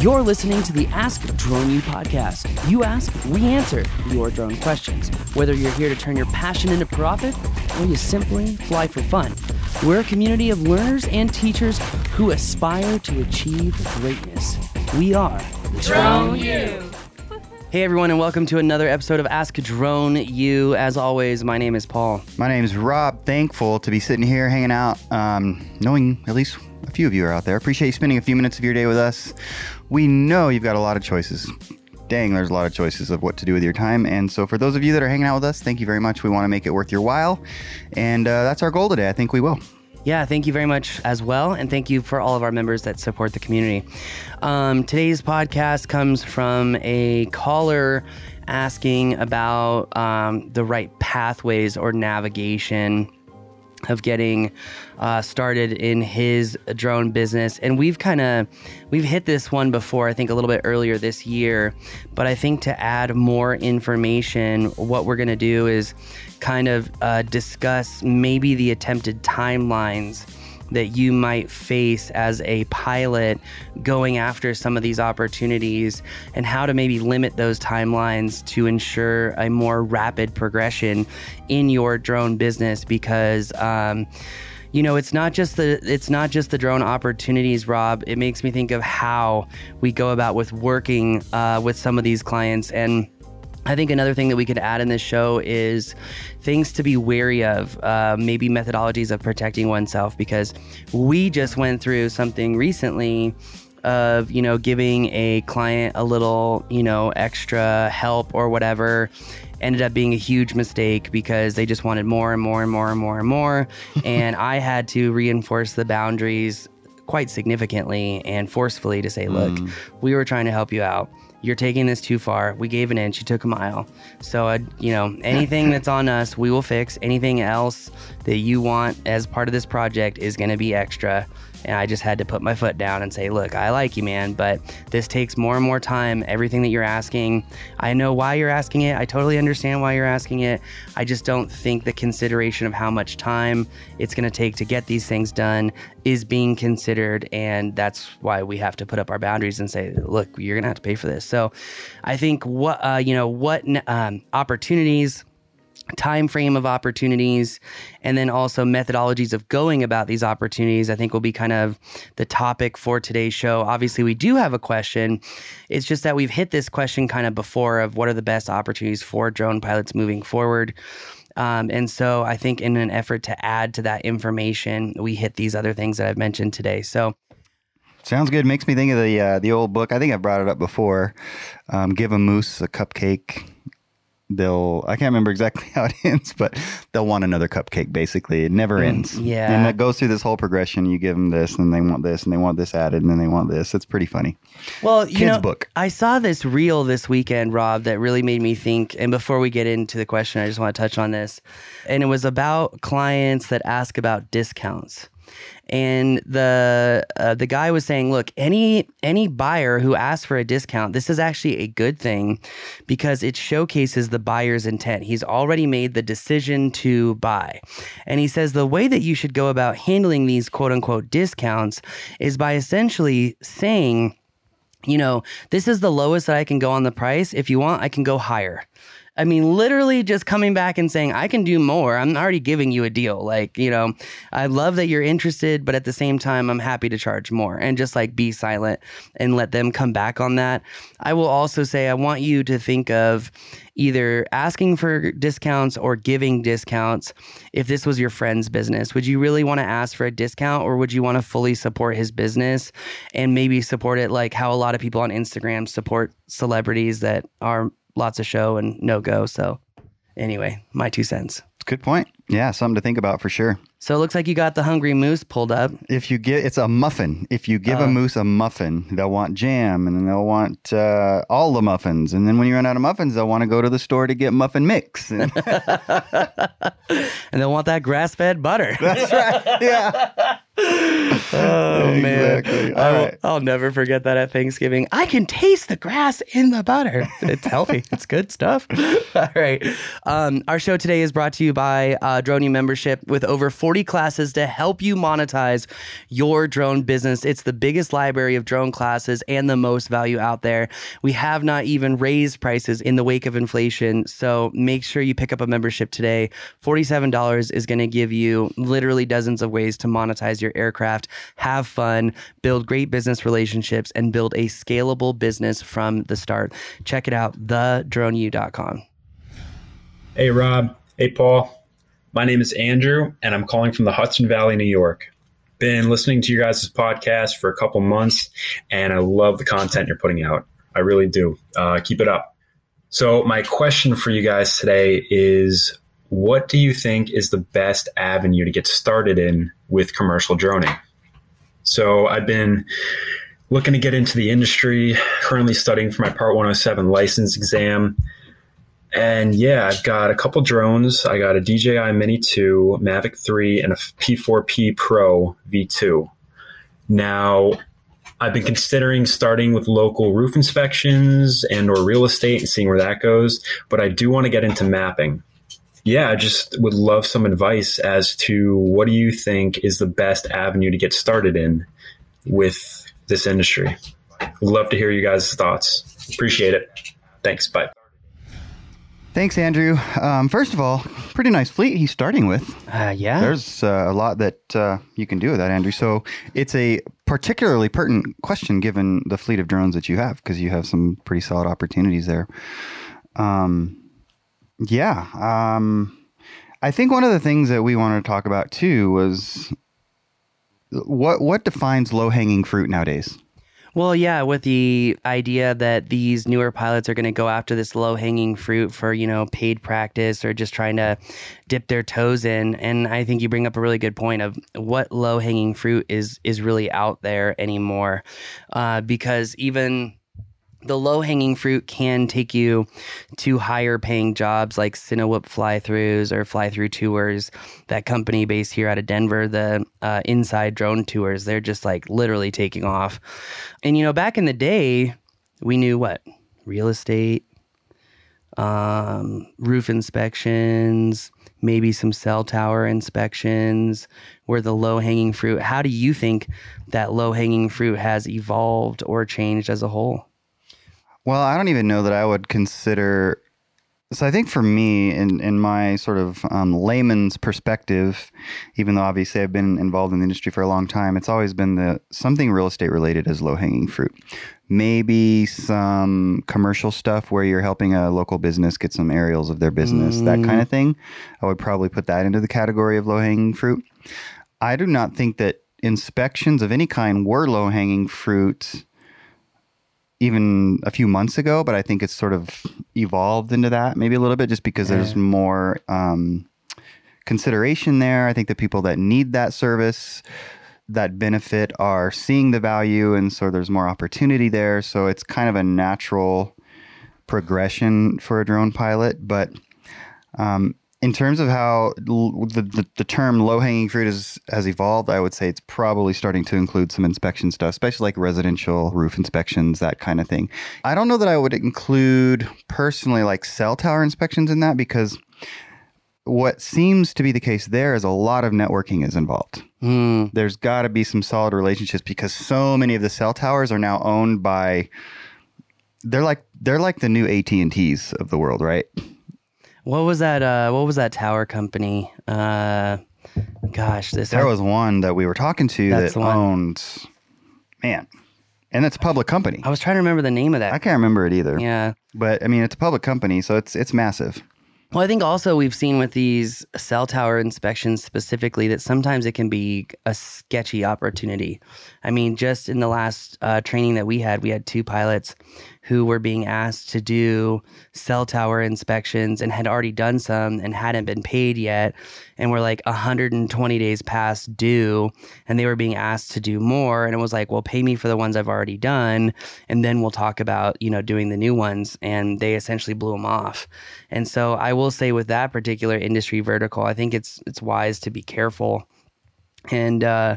You're listening to the Ask Drone U podcast. You ask, we answer your drone questions. Whether you're here to turn your passion into profit or you simply fly for fun, we're a community of learners and teachers who aspire to achieve greatness. We are Drone U. Hey everyone, and welcome to another episode of Ask Drone U. As always, my name is Paul. My name's Rob. Thankful to be sitting here hanging out, um, knowing at least a few of you are out there. Appreciate you spending a few minutes of your day with us. We know you've got a lot of choices. Dang, there's a lot of choices of what to do with your time. And so, for those of you that are hanging out with us, thank you very much. We want to make it worth your while. And uh, that's our goal today. I think we will. Yeah, thank you very much as well. And thank you for all of our members that support the community. Um, today's podcast comes from a caller asking about um, the right pathways or navigation of getting uh, started in his drone business. And we've kind of we've hit this one before i think a little bit earlier this year. But i think to add more information what we're going to do is kind of uh, discuss maybe the attempted timelines that you might face as a pilot going after some of these opportunities and how to maybe limit those timelines to ensure a more rapid progression in your drone business because um, you know it's not just the it's not just the drone opportunities rob. It makes me think of how we go about with working uh, with some of these clients and I think another thing that we could add in this show is things to be wary of, uh, maybe methodologies of protecting oneself, because we just went through something recently of you know giving a client a little you know extra help or whatever ended up being a huge mistake because they just wanted more and more and more and more and more and i had to reinforce the boundaries quite significantly and forcefully to say look Mm. we were trying to help you out you're taking this too far. We gave an inch, you took a mile. So, uh, you know, anything that's on us, we will fix. Anything else that you want as part of this project is going to be extra. And I just had to put my foot down and say, look, I like you, man, but this takes more and more time. Everything that you're asking, I know why you're asking it. I totally understand why you're asking it. I just don't think the consideration of how much time it's going to take to get these things done is being considered. And that's why we have to put up our boundaries and say, look, you're going to have to pay for this. So I think what, uh, you know, what um, opportunities, time frame of opportunities and then also methodologies of going about these opportunities i think will be kind of the topic for today's show obviously we do have a question it's just that we've hit this question kind of before of what are the best opportunities for drone pilots moving forward um, and so i think in an effort to add to that information we hit these other things that i've mentioned today so Sounds good. Makes me think of the uh, the old book. I think I brought it up before. Um, Give a moose a cupcake. They'll. I can't remember exactly how it ends, but they'll want another cupcake. Basically, it never ends. Mm, yeah. and it goes through this whole progression. You give them this, and they want this, and they want this added, and then they want this. It's pretty funny. Well, you Kids know, book. I saw this reel this weekend, Rob, that really made me think. And before we get into the question, I just want to touch on this. And it was about clients that ask about discounts. And the uh, the guy was saying, look, any any buyer who asks for a discount, this is actually a good thing because it showcases the buyer's intent. He's already made the decision to buy. And he says the way that you should go about handling these quote unquote discounts is by essentially saying you know, this is the lowest that I can go on the price. If you want, I can go higher. I mean, literally just coming back and saying, I can do more. I'm already giving you a deal. Like, you know, I love that you're interested, but at the same time, I'm happy to charge more and just like be silent and let them come back on that. I will also say, I want you to think of either asking for discounts or giving discounts if this was your friend's business would you really want to ask for a discount or would you want to fully support his business and maybe support it like how a lot of people on instagram support celebrities that are lots of show and no go so anyway my two cents Good point. Yeah, something to think about for sure. so it looks like you got the hungry moose pulled up If you give, it's a muffin. If you give Uh. a moose a muffin, they'll want jam, and then they'll want uh, all the muffins. And then when you run out of muffins, they'll want to go to the store to get muffin mix. And- and they'll want that grass-fed butter That's right. Yeah. oh man, Exactly. I'll, right. I'll never forget that at Thanksgiving. I can taste the grass in the butter. It's healthy. it's good stuff. All right. Um, our show today is brought to you by uh, Drone membership with over 40 classes to help you monetize your drone business. It's the biggest library of drone classes and the most value out there. We have not even raised prices in the wake of inflation, so make sure you pick up a membership today. $47 is going to give you literally dozens of ways to monetize your aircraft, have fun, build great business relationships, and build a scalable business from the start. Check it out, thedroneu.com. Hey, Rob. Hey, Paul. My name is Andrew, and I'm calling from the Hudson Valley, New York. Been listening to your guys' podcast for a couple months, and I love the content you're putting out. I really do. Uh, keep it up. So, my question for you guys today is what do you think is the best avenue to get started in with commercial droning? So, I've been looking to get into the industry, currently studying for my Part 107 license exam. And yeah, I've got a couple drones. I got a DJI Mini 2, Mavic 3, and a P4P Pro V2. Now, I've been considering starting with local roof inspections and or real estate and seeing where that goes, but I do want to get into mapping. Yeah, I just would love some advice as to what do you think is the best avenue to get started in with this industry. Would love to hear you guys' thoughts. Appreciate it. Thanks. Bye. Thanks, Andrew. Um, first of all, pretty nice fleet he's starting with. Uh, yeah. There's uh, a lot that uh, you can do with that, Andrew. So it's a particularly pertinent question given the fleet of drones that you have, because you have some pretty solid opportunities there. Um, yeah. Um, I think one of the things that we wanted to talk about too was what what defines low hanging fruit nowadays. Well, yeah, with the idea that these newer pilots are going to go after this low hanging fruit for, you know, paid practice or just trying to dip their toes in. And I think you bring up a really good point of what low hanging fruit is is really out there anymore. Uh, because even the low hanging fruit can take you to higher paying jobs like Cinewhoop fly throughs or fly through tours. That company based here out of Denver, the uh, inside drone tours, they're just like literally taking off. And you know, back in the day, we knew what real estate, um, roof inspections, maybe some cell tower inspections were the low hanging fruit. How do you think that low hanging fruit has evolved or changed as a whole? Well, I don't even know that I would consider. So I think for me, in in my sort of um, layman's perspective, even though obviously I've been involved in the industry for a long time, it's always been the something real estate related as low hanging fruit. Maybe some commercial stuff where you're helping a local business get some aerials of their business, that kind of thing. I would probably put that into the category of low hanging fruit. I do not think that inspections of any kind were low hanging fruit even a few months ago, but I think it's sort of evolved into that maybe a little bit just because there's more um, consideration there. I think the people that need that service, that benefit, are seeing the value, and so there's more opportunity there. So it's kind of a natural progression for a drone pilot. But um, in terms of how the, the, the term low hanging fruit is, has evolved, I would say it's probably starting to include some inspection stuff, especially like residential roof inspections, that kind of thing. I don't know that I would include personally like cell tower inspections in that because what seems to be the case there is a lot of networking is involved. Mm, There's got to be some solid relationships because so many of the cell towers are now owned by. They're like they're like the new AT and T's of the world, right? What was that? Uh, what was that tower company? Uh, gosh, this There was one that we were talking to That's that the one. owned, man, and it's a public company. I was trying to remember the name of that. I can't remember it either. yeah. But I mean, it's a public company, so it's it's massive. Well, I think also we've seen with these cell tower inspections specifically that sometimes it can be a sketchy opportunity. I mean, just in the last uh, training that we had, we had two pilots who were being asked to do cell tower inspections and had already done some and hadn't been paid yet. And were like 120 days past due, and they were being asked to do more. And it was like, well, pay me for the ones I've already done, and then we'll talk about, you know, doing the new ones. And they essentially blew them off. And so I will say with that particular industry vertical, I think it's it's wise to be careful and uh,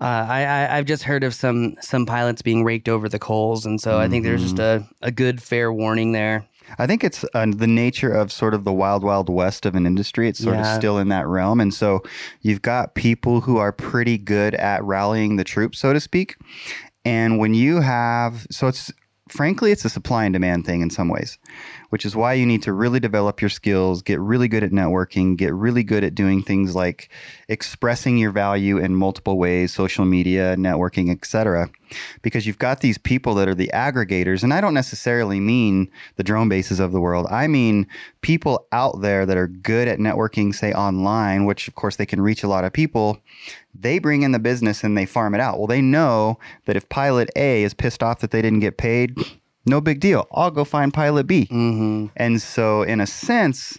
uh, I, I I've just heard of some some pilots being raked over the coals, and so I think there's just a, a good fair warning there. I think it's uh, the nature of sort of the wild, wild west of an industry. It's sort Yeah. of still in that realm. And so you've got people who are pretty good at rallying the troops, so to speak. And when you have, so it's frankly, it's a supply and demand thing in some ways, which is why you need to really develop your skills, get really good at networking, get really good at doing things like expressing your value in multiple ways, social media, networking, etc. Because you've got these people that are the aggregators, and I don't necessarily mean the DroneBases of the world. I mean people out there that are good at networking, say online, which of course they can reach a lot of people. They bring in the business and they farm it out. Well, they know that if pilot A is pissed off that they didn't get paid, no big deal. I'll go find pilot B. hmm And so, in a sense,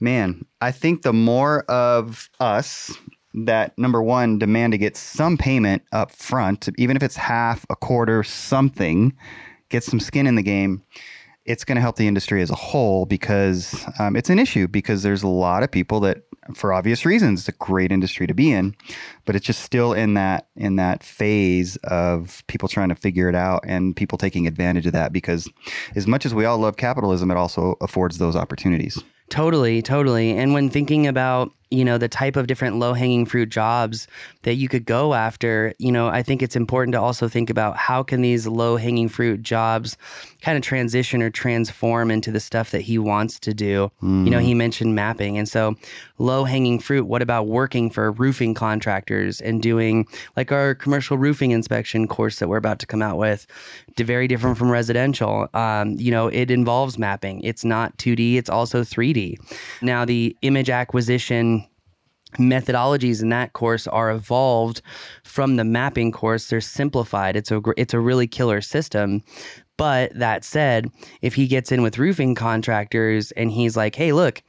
man, I think the more of us that number one demand to get some payment up front, even if it's half, a quarter, something, get some skin in the game. It's going to help the industry as a whole because um, it's an issue because there's a lot of people that, for obvious reasons, it's a great industry to be in, but it's just still in that in that phase of people trying to figure it out and people taking advantage of that because as much as we all love capitalism, it also affords those opportunities. Totally, totally. And when thinking about, you know, the type of different low hanging fruit jobs that you could go after, you know, I think it's important to also think about how can these low hanging fruit jobs kind of transition or transform into the stuff that he wants to do. You know, mm-hmm. he mentioned mapping. And so low hanging fruit, what about working for roofing contractors and doing like our commercial roofing inspection course that we're about to come out with? Very different from residential. Um, you know, it involves mapping. It's not 2D, it's also 3D. Now, the image acquisition methodologies in that course are evolved from the mapping course they're simplified it's a it's a really killer system but that said if he gets in with roofing contractors and he's like hey look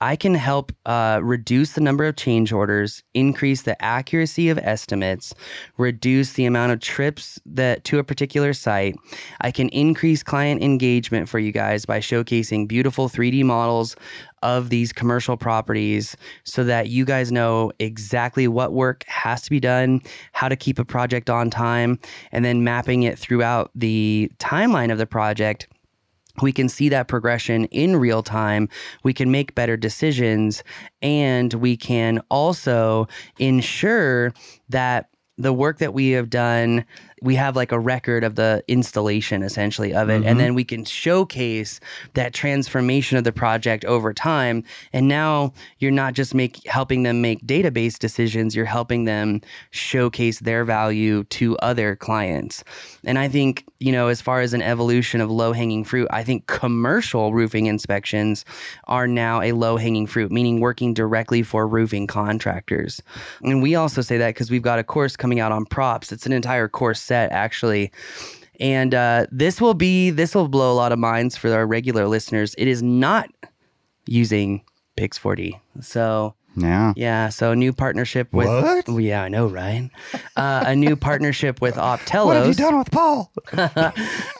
I can help uh, reduce the number of change orders, increase the accuracy of estimates, reduce the amount of trips that to a particular site. I can increase client engagement for you guys by showcasing beautiful 3D models of these commercial properties so that you guys know exactly what work has to be done, how to keep a project on time, and then mapping it throughout the timeline of the project we can see that progression in real time. We can make better decisions and we can also ensure that the work that we have done, we have like a record of the installation essentially of it. And mm-hmm. then we can showcase that transformation of the project over time. And now you're not just make helping them make database decisions, you're helping them showcase their value to other clients. And I think, you know, as far as an evolution of low hanging fruit, I think commercial roofing inspections are now a low hanging fruit, meaning working directly for roofing contractors. And we also say that because we've got a course coming out on props. It's an entire course set, actually. And uh, this will be, this will blow a lot of minds for our regular listeners. It is not using Pix4D. So, Yeah. yeah, so a new partnership with. What? Yeah, I know, right? Uh, a new partnership with Optelos. What have you done with Paul?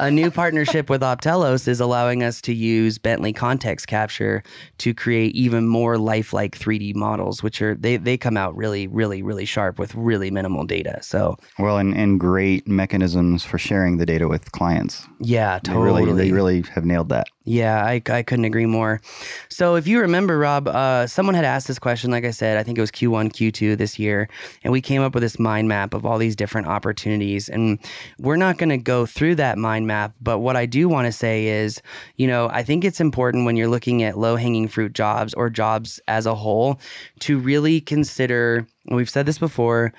a new partnership with Optelos is allowing us to use Bentley context capture to create even more lifelike 3D models, which are they they come out really, really, really sharp with really minimal data. So Well, and, and great mechanisms for sharing the data with clients. yeah, They totally. really, they really have nailed that. Yeah, I, I couldn't agree more. So, if you remember, Rob, uh, someone had asked this question, like I said, I think it was Q1, Q2 this year, and we came up with this mind map of all these different opportunities. And we're not going to go through that mind map, but what I do want to say is, you know, I think it's important when you're looking at low hanging fruit jobs or jobs as a whole to really consider, and we've said this before,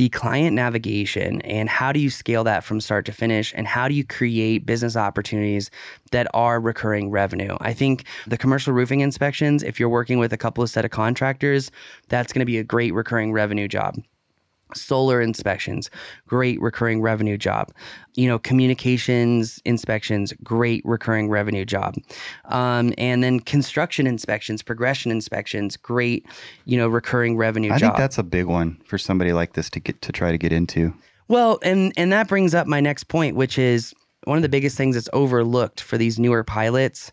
the client navigation and how do you scale that from start to finish and how do you create business opportunities that are recurring revenue? I think the commercial roofing inspections if you're working with a couple of set of contractors that's going to be a great recurring revenue job solar inspections great recurring revenue job you know communications inspections great recurring revenue job um, and then construction inspections progression inspections great you know recurring revenue I job think that's a big one for somebody like this to get to try to get into. well, and and that brings up my next point, which is one of the biggest things that's overlooked for these newer pilots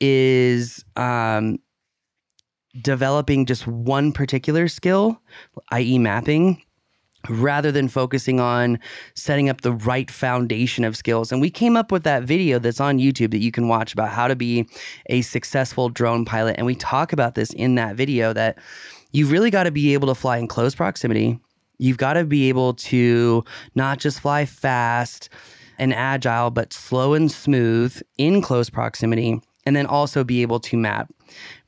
is um, developing just one particular skill, i.e., mapping, rather than focusing on setting up the right foundation of skills. And we came up with that video that's on YouTube that you can watch about how to be a successful drone pilot. And we talk about this in that video that you've really got to be able to fly in close proximity. You've got to be able to not just fly fast and agile, but slow and smooth in close proximity. And then also be able to map.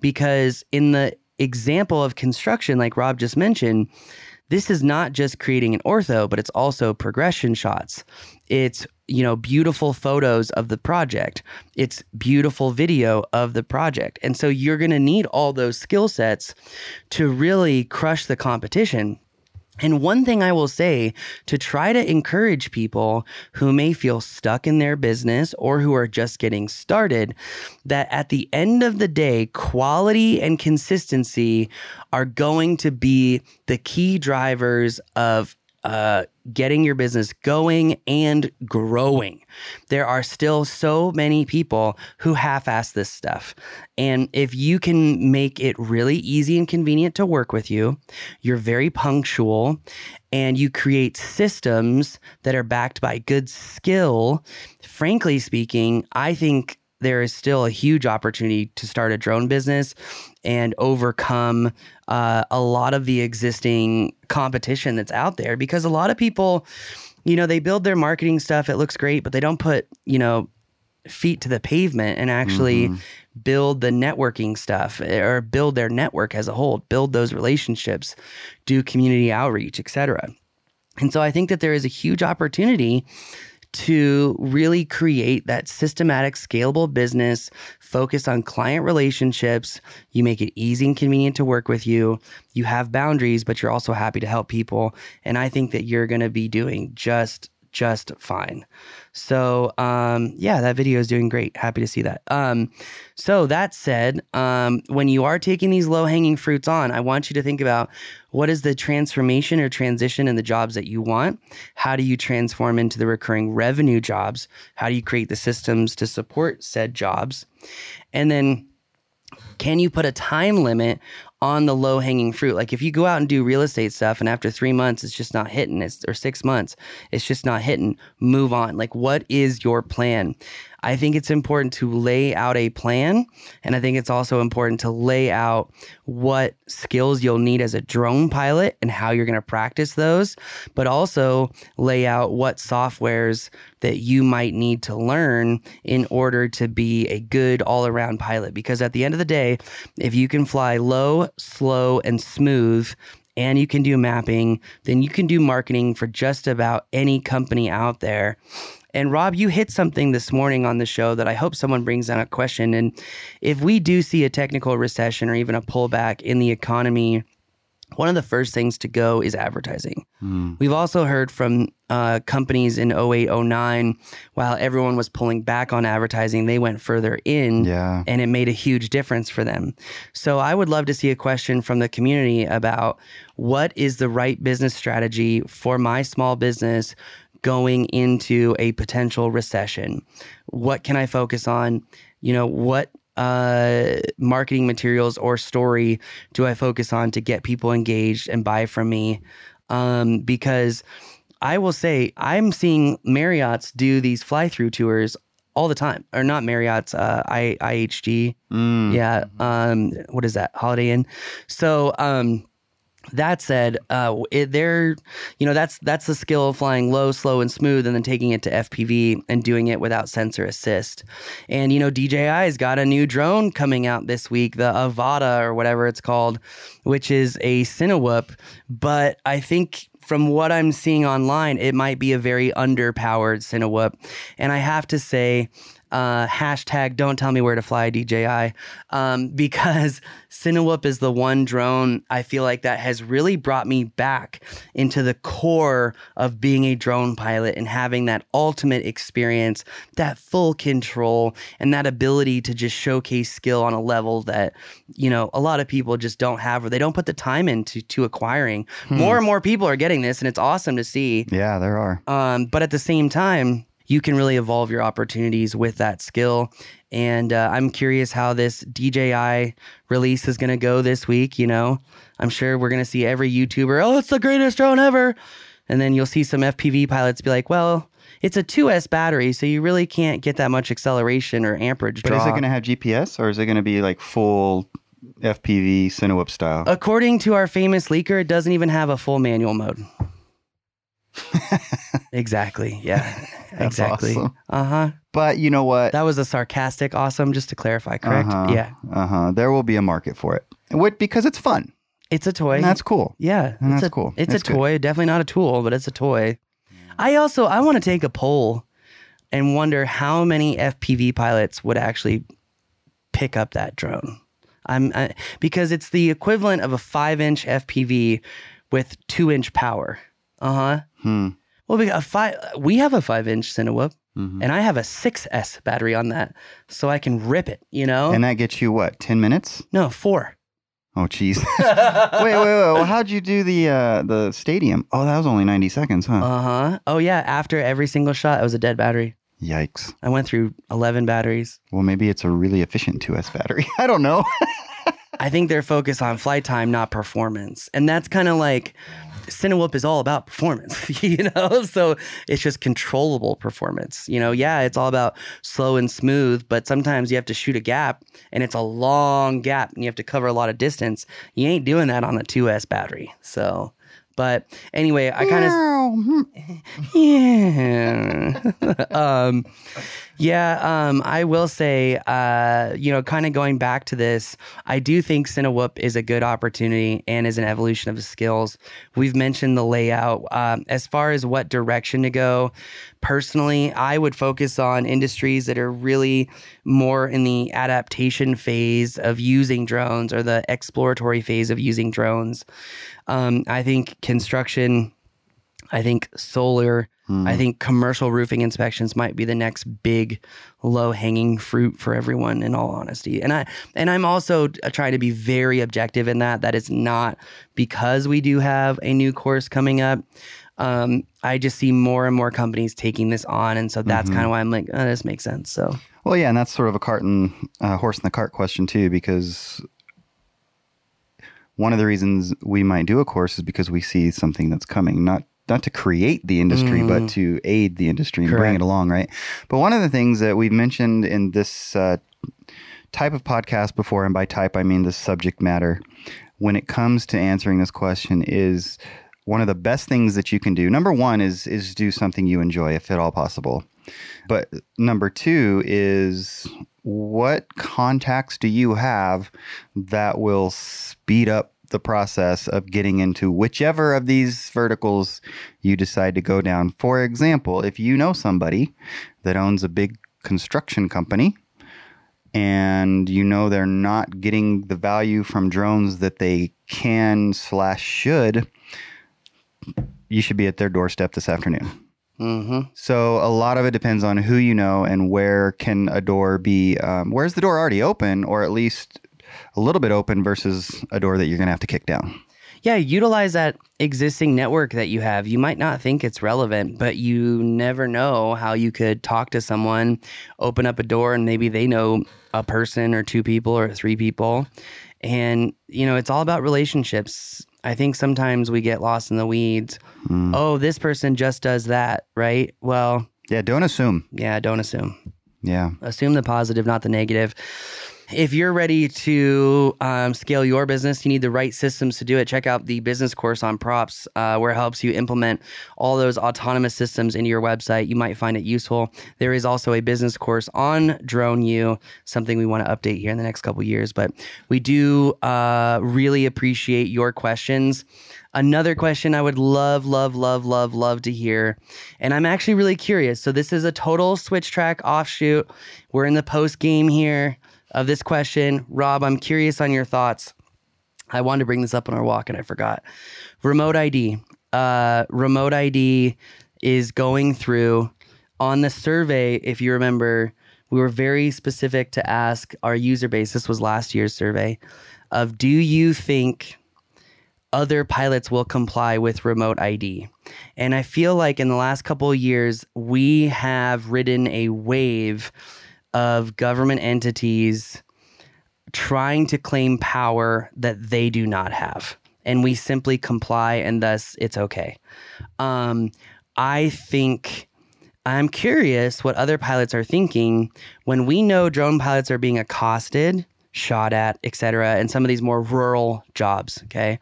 Because in the example of construction, like Rob just mentioned, this is not just creating an ortho, but it's also progression shots. It's, you know, beautiful photos of the project. It's beautiful video of the project. And so you're going to need all those skill sets to really crush the competition. And one thing I will say to try to encourage people who may feel stuck in their business or who are just getting started that at the end of the day, quality and consistency are going to be the key drivers of uh, getting your business going and growing. There are still so many people who half ass this stuff. And if you can make it really easy and convenient to work with you, you're very punctual, and you create systems that are backed by good skill, frankly speaking, I think there is still a huge opportunity to start a drone business and overcome uh, a lot of the existing competition that's out there because a lot of people you know they build their marketing stuff it looks great but they don't put you know feet to the pavement and actually mm-hmm. build the networking stuff or build their network as a whole build those relationships do community outreach etc and so i think that there is a huge opportunity to really create that systematic, scalable business focused on client relationships. You make it easy and convenient to work with you. You have boundaries, but you're also happy to help people. And I think that you're going to be doing just just fine. So um, yeah, that video is doing great. Happy to see that. Um, so that said, um, when you are taking these low hanging fruits on, I want you to think about what is the transformation or transition in the jobs that you want. How do you transform into the recurring revenue jobs? How do you create the systems to support said jobs? And then can you put a time limit on the low hanging fruit. Like if you go out and do real estate stuff and after three months it's just not hitting, it's, or six months, it's just not hitting, move on. Like what is your plan? I think it's important to lay out a plan. And I think it's also important to lay out what skills you'll need as a drone pilot and how you're going to practice those, but also lay out what softwares that you might need to learn in order to be a good all around pilot. Because at the end of the day, if you can fly low, slow, and smooth, and you can do mapping, then you can do marketing for just about any company out there. And Rob, you hit something this morning on the show that I hope someone brings on a question. And if we do see a technical recession or even a pullback in the economy, one of the first things to go is advertising. Mm. We've also heard from uh, companies in 08, 09, while everyone was pulling back on advertising, they went further in yeah. and it made a huge difference for them. So I would love to see a question from the community about what is the right business strategy for my small business going into a potential recession? What can I focus on? You know, what uh, marketing materials or story do I focus on to get people engaged and buy from me? Um, because I will say I'm seeing Marriott's do these fly through tours all the time, or not Marriott's, uh, I, IHG. Mm. Yeah. Um, what is that? Holiday Inn. So, um, that said, uh, it, they're, you know, that's that's the skill of flying low, slow, and smooth, and then taking it to FPV and doing it without sensor assist. And you know, DJI's got a new drone coming out this week, the Avata or whatever it's called, which is a Cinewhoop. But I think from what I'm seeing online, it might be a very underpowered Cinewhoop. And I have to say, uh, hashtag don't tell me where to fly DJI um, because Cinewhoop is the one drone I feel like that has really brought me back into the core of being a drone pilot and having that ultimate experience, that full control, and that ability to just showcase skill on a level that, you know, a lot of people just don't have or they don't put the time into to acquiring. Hmm. More and more people are getting this, and it's awesome to see. Yeah, there are. Um, but at the same time, you can really evolve your opportunities with that skill. And uh, I'm curious how this DJI release is going to go this week. You know, I'm sure we're going to see every YouTuber, oh, it's the greatest drone ever. And then you'll see some FPV pilots be like, well, it's a 2S battery, so you really can't get that much acceleration or amperage But is it going to have GPS or is it going to be like full FPV Cinewhoop style? According to our famous leaker, it doesn't even have a full manual mode. exactly. Yeah. Exactly. awesome. Uh huh. but you know what? That was a sarcastic awesome, just to clarify, correct? Uh-huh, Yeah. Uh huh. There will be a market for it. What? Because it's fun. It's a toy. And that's cool. yeah. and it's that's a, cool. It's That's a good. toy. Definitely not a tool, but it's a toy. I also I want to take a poll and wonder how many FPV pilots would actually pick up that drone. I'm I, because it's the equivalent of a five inch FPV with two inch power. Uh huh. Hmm. Well, we got a five. We have a five inch Cinewhoop, Mhm. and I have a 6S battery on that, so I can rip it. You know? And that gets you what? Ten minutes? no, four. Oh, jeez. wait, wait, wait. Well, how'd you do the uh, the stadium? Oh, that was only ninety seconds, huh? Uh huh. Oh yeah. After every single shot, it was a dead battery. Yikes. I went through 11 batteries. Well, maybe it's a really efficient 2S battery. I don't know. I think they're focused on flight time, not performance. And that's kind of like Cinewhoop is all about performance, you know? So it's just controllable performance. You know, yeah, it's all about slow and smooth, but sometimes you have to shoot a gap and it's a long gap and you have to cover a lot of distance. You ain't doing that on a 2S battery. So, but anyway, I kind of yeah. um, yeah, um, I will say, uh, you know, kind of going back to this, I do think Cinewhoop is a good opportunity and is an evolution of the skills. We've mentioned the layout. Um, as far as what direction to go, personally, I would focus on industries that are really more in the adaptation phase of using drones or the exploratory phase of using drones. Um, I think construction. I think solar, I think commercial roofing inspections might be the next big low hanging fruit for everyone in all honesty. And I and I'm also uh, trying to be very objective in that that is not because we do have a new course coming up. Um, I just see more and more companies taking this on and so that's kind of why I'm like, oh, this makes sense. So Well, yeah, and that's sort of a cart and uh, horse in the cart question too, because one of the reasons we might do a course is because we see something that's coming, not not to create the industry, but to aid the industry and bring it along, right? But one of the things that we've mentioned in this uh, type of podcast before, and by type I mean the subject matter, when it comes to answering this question, is one of the best things that you can do. Number one is is do something you enjoy, if at all possible. But number two is what contacts do you have that will speed up the process of getting into whichever of these verticals you decide to go down? For example, if you know somebody that owns a big construction company and you know they're not getting the value from drones that they can slash should, you should be at their doorstep this afternoon. Hmm So a lot of it depends on who you know and where can a door be. Um, where's the door already open, or at least a little bit open, versus a door that you're going to have to kick down. Yeah, utilize that existing network that you have. You might not think it's relevant, but you never know how you could talk to someone, open up a door, and maybe they know a person or two people or three people. And, you know, it's all about relationships. I think sometimes we get lost in the weeds. Hmm. Oh, this person just does that, right? Well, Yeah, don't assume. yeah, don't assume Yeah, assume the positive, not the negative. If you're ready to um, scale your business, you need the right systems to do it. Check out the business course on props, uh, where it helps you implement all those autonomous systems into your website. You might find it useful. There is also a business course on Drone something we want to update here in the next couple years. But we do uh, really appreciate your questions. Another question I would love, love, love, love, love to hear. And I'm actually really curious. So, this is a total switch track offshoot. We're in the post game here of this question. Rob, I'm curious on your thoughts. I wanted to bring this up on our walk and I forgot. Remote ID. Uh, remote ID is going through on the survey. If you remember, we were very specific to ask our user base. This was last year's survey of do you think other pilots will comply with remote ID. And I feel like in the last couple of years, we have ridden a wave of government entities trying to claim power that they do not have. And we simply comply, and thus it's okay. Um, I think I'm curious what other pilots are thinking when we know drone pilots are being accosted, shot at, etc., and some of these more rural jobs. Okay.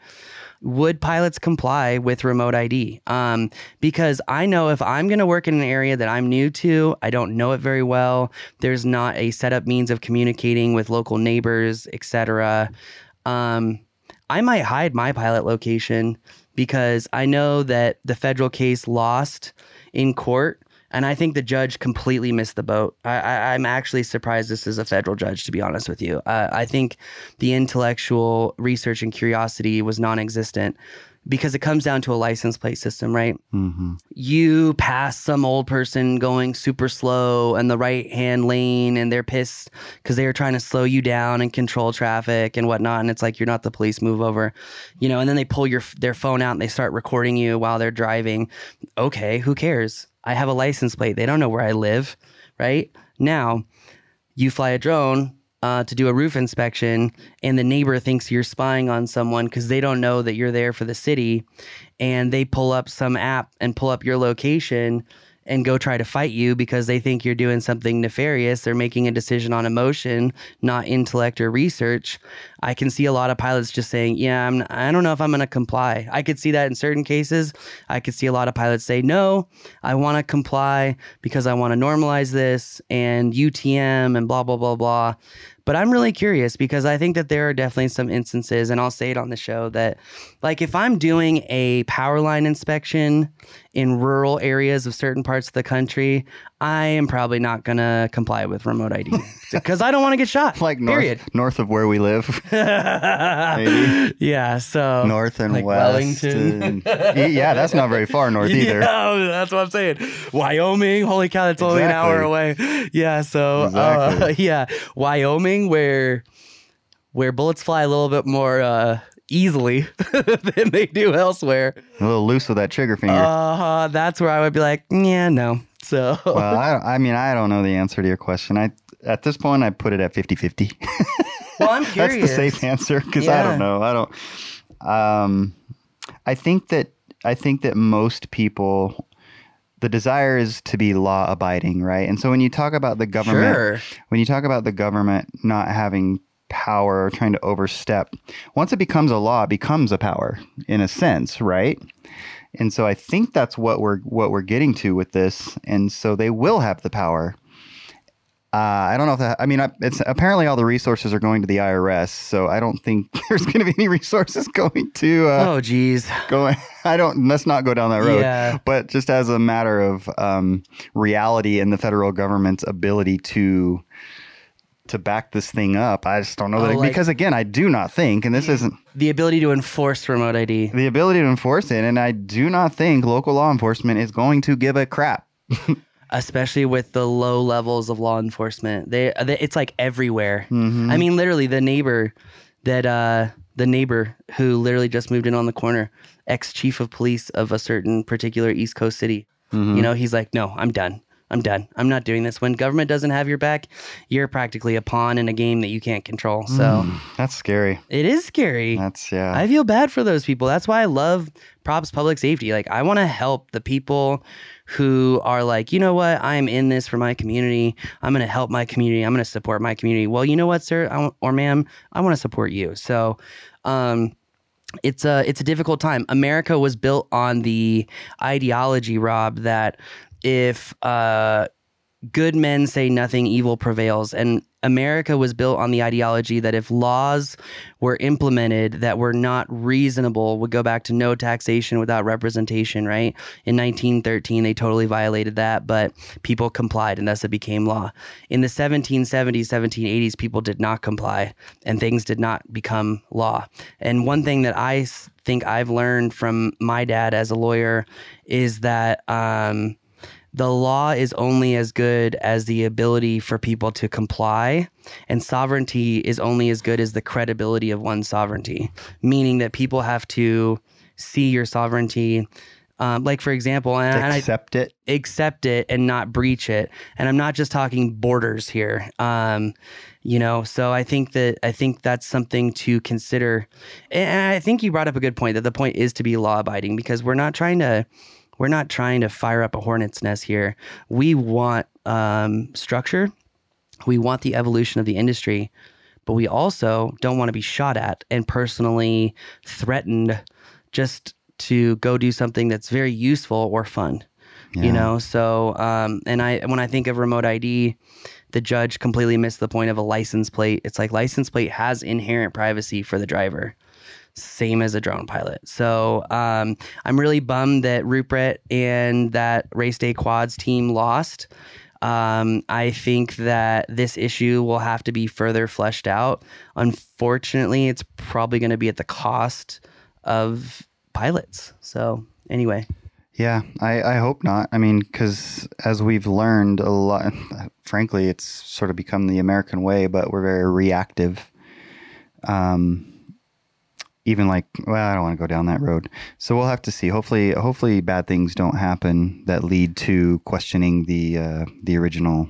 Would pilots comply with remote ID? Um, because I know if I'm going to work in an area that I'm new to, I don't know it very well. There's not a set up means of communicating with local neighbors, etc. Um, I might hide my pilot location because I know that the federal case lost in court. And I think the judge completely missed the boat. I, am actually surprised this is a federal judge, to be honest with you. Uh, I think the intellectual research and curiosity was non existent because it comes down to a license plate system, right? Mm-hmm. You pass some old person going super slow in the right hand lane and they're pissed because they are trying to slow you down and control traffic and whatnot. And it's like, you're not the police, move over, you know, and then they pull your their phone out and they start recording you while they're driving. Okay, who cares? I have a license plate. They don't know where I live, right? Now, you fly a drone uh, to do a roof inspection, and the neighbor thinks you're spying on someone because they don't know that you're there for the city, and they pull up some app and pull up your location and go try to fight you because they think you're doing something nefarious. They're making a decision on emotion, not intellect or research. I can see a lot of pilots just saying, "Yeah, I'm, I don't know if I'm going to comply." I could see that in certain cases. I could see a lot of pilots say, "No, I want to comply because I want to normalize this and UTM and blah blah blah blah." But I'm really curious because I think that there are definitely some instances, and I'll say it on the show that, like, if I'm doing a power line inspection in rural areas of certain parts of the country, I am probably not going to comply with remote ID because I don't want to get shot. like north, period. north of where we live, yeah. So north and Like west. Wellington. and- yeah, that's not very far north either. Yeah, that's what I'm saying. Wyoming, holy cow, that's only an hour away. Yeah, so uh, yeah, Wyoming, where where bullets fly a little bit more uh, easily than they do elsewhere. A little loose with that trigger finger. Uh, that's where I would be like, yeah, no. So well, I, I mean, I don't know the answer to your question. I at this point, I put it at 50-50. well, I'm curious. That's the safe answer because I don't know. I don't. Um, I think that I think that most people, the desire is to be law abiding, right? And so when you talk about the government, Sure. when you talk about the government not having power or trying to overstep, once it becomes a law, it becomes a power in a sense, right? And so I think that's what we're what we're getting to with this, and so they will have the power. Uh, I don't know if that. I mean, it's apparently all the resources are going to the IRS, so I don't think there's going to be any resources going to uh, Oh, geez. going. I don't. Let's not go down that road. Yeah. But just as a matter of um, reality and the federal government's ability to to back this thing up, I just don't know Oh, that like- because again, I do not think, and this isn't The ability to enforce remote ID. the ability to enforce it, and I do not think local law enforcement is going to give a crap. especially with the low levels of law enforcement. They, they it's like everywhere. Mm-hmm. I mean, literally, the neighbor that uh, the neighbor who literally just moved in on the corner, ex chief of police of a certain particular East Coast city. Mm-hmm. You know, he's like, no, I'm done. I'm done. I'm not doing this. When government doesn't have your back, you're practically a pawn in a game that you can't control. So That's scary. it is scary. That's yeah. I feel bad for those people. That's why I love props public safety. Like I want to help the people who are like, you know what, I'm in this for my community. I'm going to help my community. I'm going to support my community. Well, you know what, sir I or ma'am, I want to support you. So, um, it's a it's a difficult time. America was built on the ideology, Rob, that if uh, good men say nothing, evil prevails. And America was built on the ideology that if laws were implemented that were not reasonable, would go back to no taxation without representation, right? In 1913, they totally violated that, but people complied and thus it became law. In the 1770s, 1780s, people did not comply and things did not become law. And one thing that I think I've learned from my dad as a lawyer is that, um, the law is only as good as the ability for people to comply, and sovereignty is only as good as the credibility of one's sovereignty, meaning that people have to see your sovereignty. Um, like, for example, and, and I, Accept it. accept it and not breach it. And I'm not just talking borders here. Um, you know, so I think that I think that's something to consider. And I think you brought up a good point that the point is to be law abiding because we're not trying to we're not trying to fire up a hornet's nest here. We want um, structure. We want the evolution of the industry, but we also don't want to be shot at and personally threatened just to go do something that's very useful or fun Yeah. you know so um and i when i think of remote id the judge completely missed the point of a license plate it's like license plate has inherent privacy for the driver same as a drone pilot so um i'm really bummed that rupert and that race day quads team lost um, I think that this issue will have to be further fleshed out. Unfortunately, it's probably going to be at the cost of pilots. So, anyway, Yeah, I, I hope not. I mean, because as we've learned a lot, frankly, it's sort of become the American way, but we're very reactive. Um, even like, well, I don't want to go down that road. So we'll have to see. Hopefully, hopefully, bad things don't happen that lead to questioning the uh, the original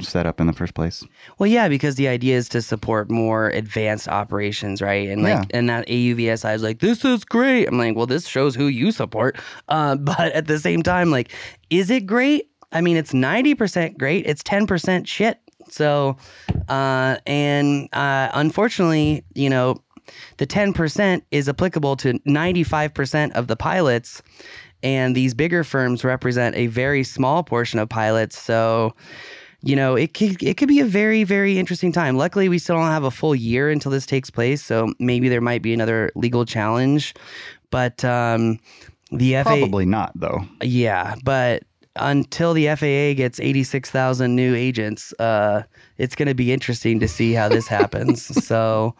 setup in the first place. Well, yeah, because the idea is to support more advanced operations, right? And like, Yeah. and that AUVSI is like, this is great. I'm like, well, this shows who you support. Uh, but at the same time, like, is it great? I mean, it's 90% great. It's 10% shit. So, uh, and uh, unfortunately, you know, the 10% is applicable to 95% of the pilots. And these bigger firms represent a very small portion of pilots. So, you know, it could it could be a very very interesting time. Luckily, we still don't have a full year until this takes place, so maybe there might be another legal challenge. But um, the FAA, Probably not, though. yeah, but until the FAA gets eighty six thousand new agents, uh, it's going to be interesting to see how this happens. so.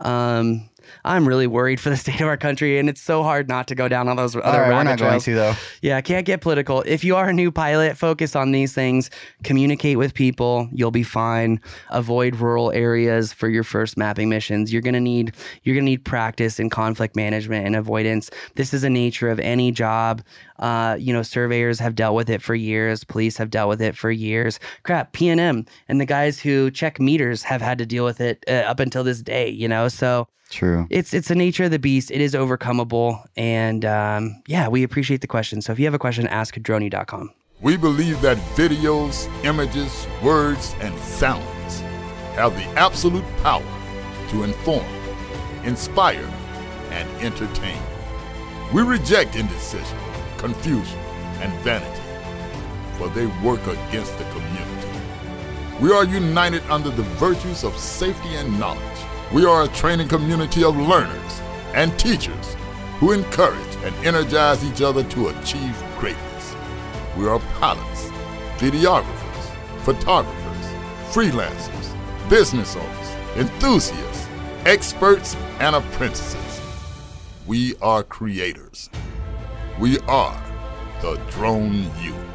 Um, I'm really worried for the state of our country, and it's so hard not to go down all those other All right, we're not going to though. Yeah, can't get political. If you are a new pilot, focus on these things. Communicate with people. You'll be fine. Avoid rural areas for your first mapping missions. You're gonna need you're gonna need practice in conflict management and avoidance. This is the nature of any job. Uh, you know, surveyors have dealt with it for years. Police have dealt with it for years. Crap, P and M and the guys who check meters have had to deal with it uh, up until this day. You know, so True. it's it's the nature of the beast. It is overcomable, and um, yeah, we appreciate the question. So if you have a question, ask droneu.com. We believe that videos, images, words, and sounds have the absolute power to inform, inspire, and entertain. We reject indecision, confusion, and vanity, for they work against the community. We are united under the virtues of safety and knowledge. We are a training community of learners and teachers who encourage and energize each other to achieve greatness. We are pilots, videographers, photographers, freelancers, business owners, enthusiasts, experts, and apprentices. We are creators. We are the Drone U.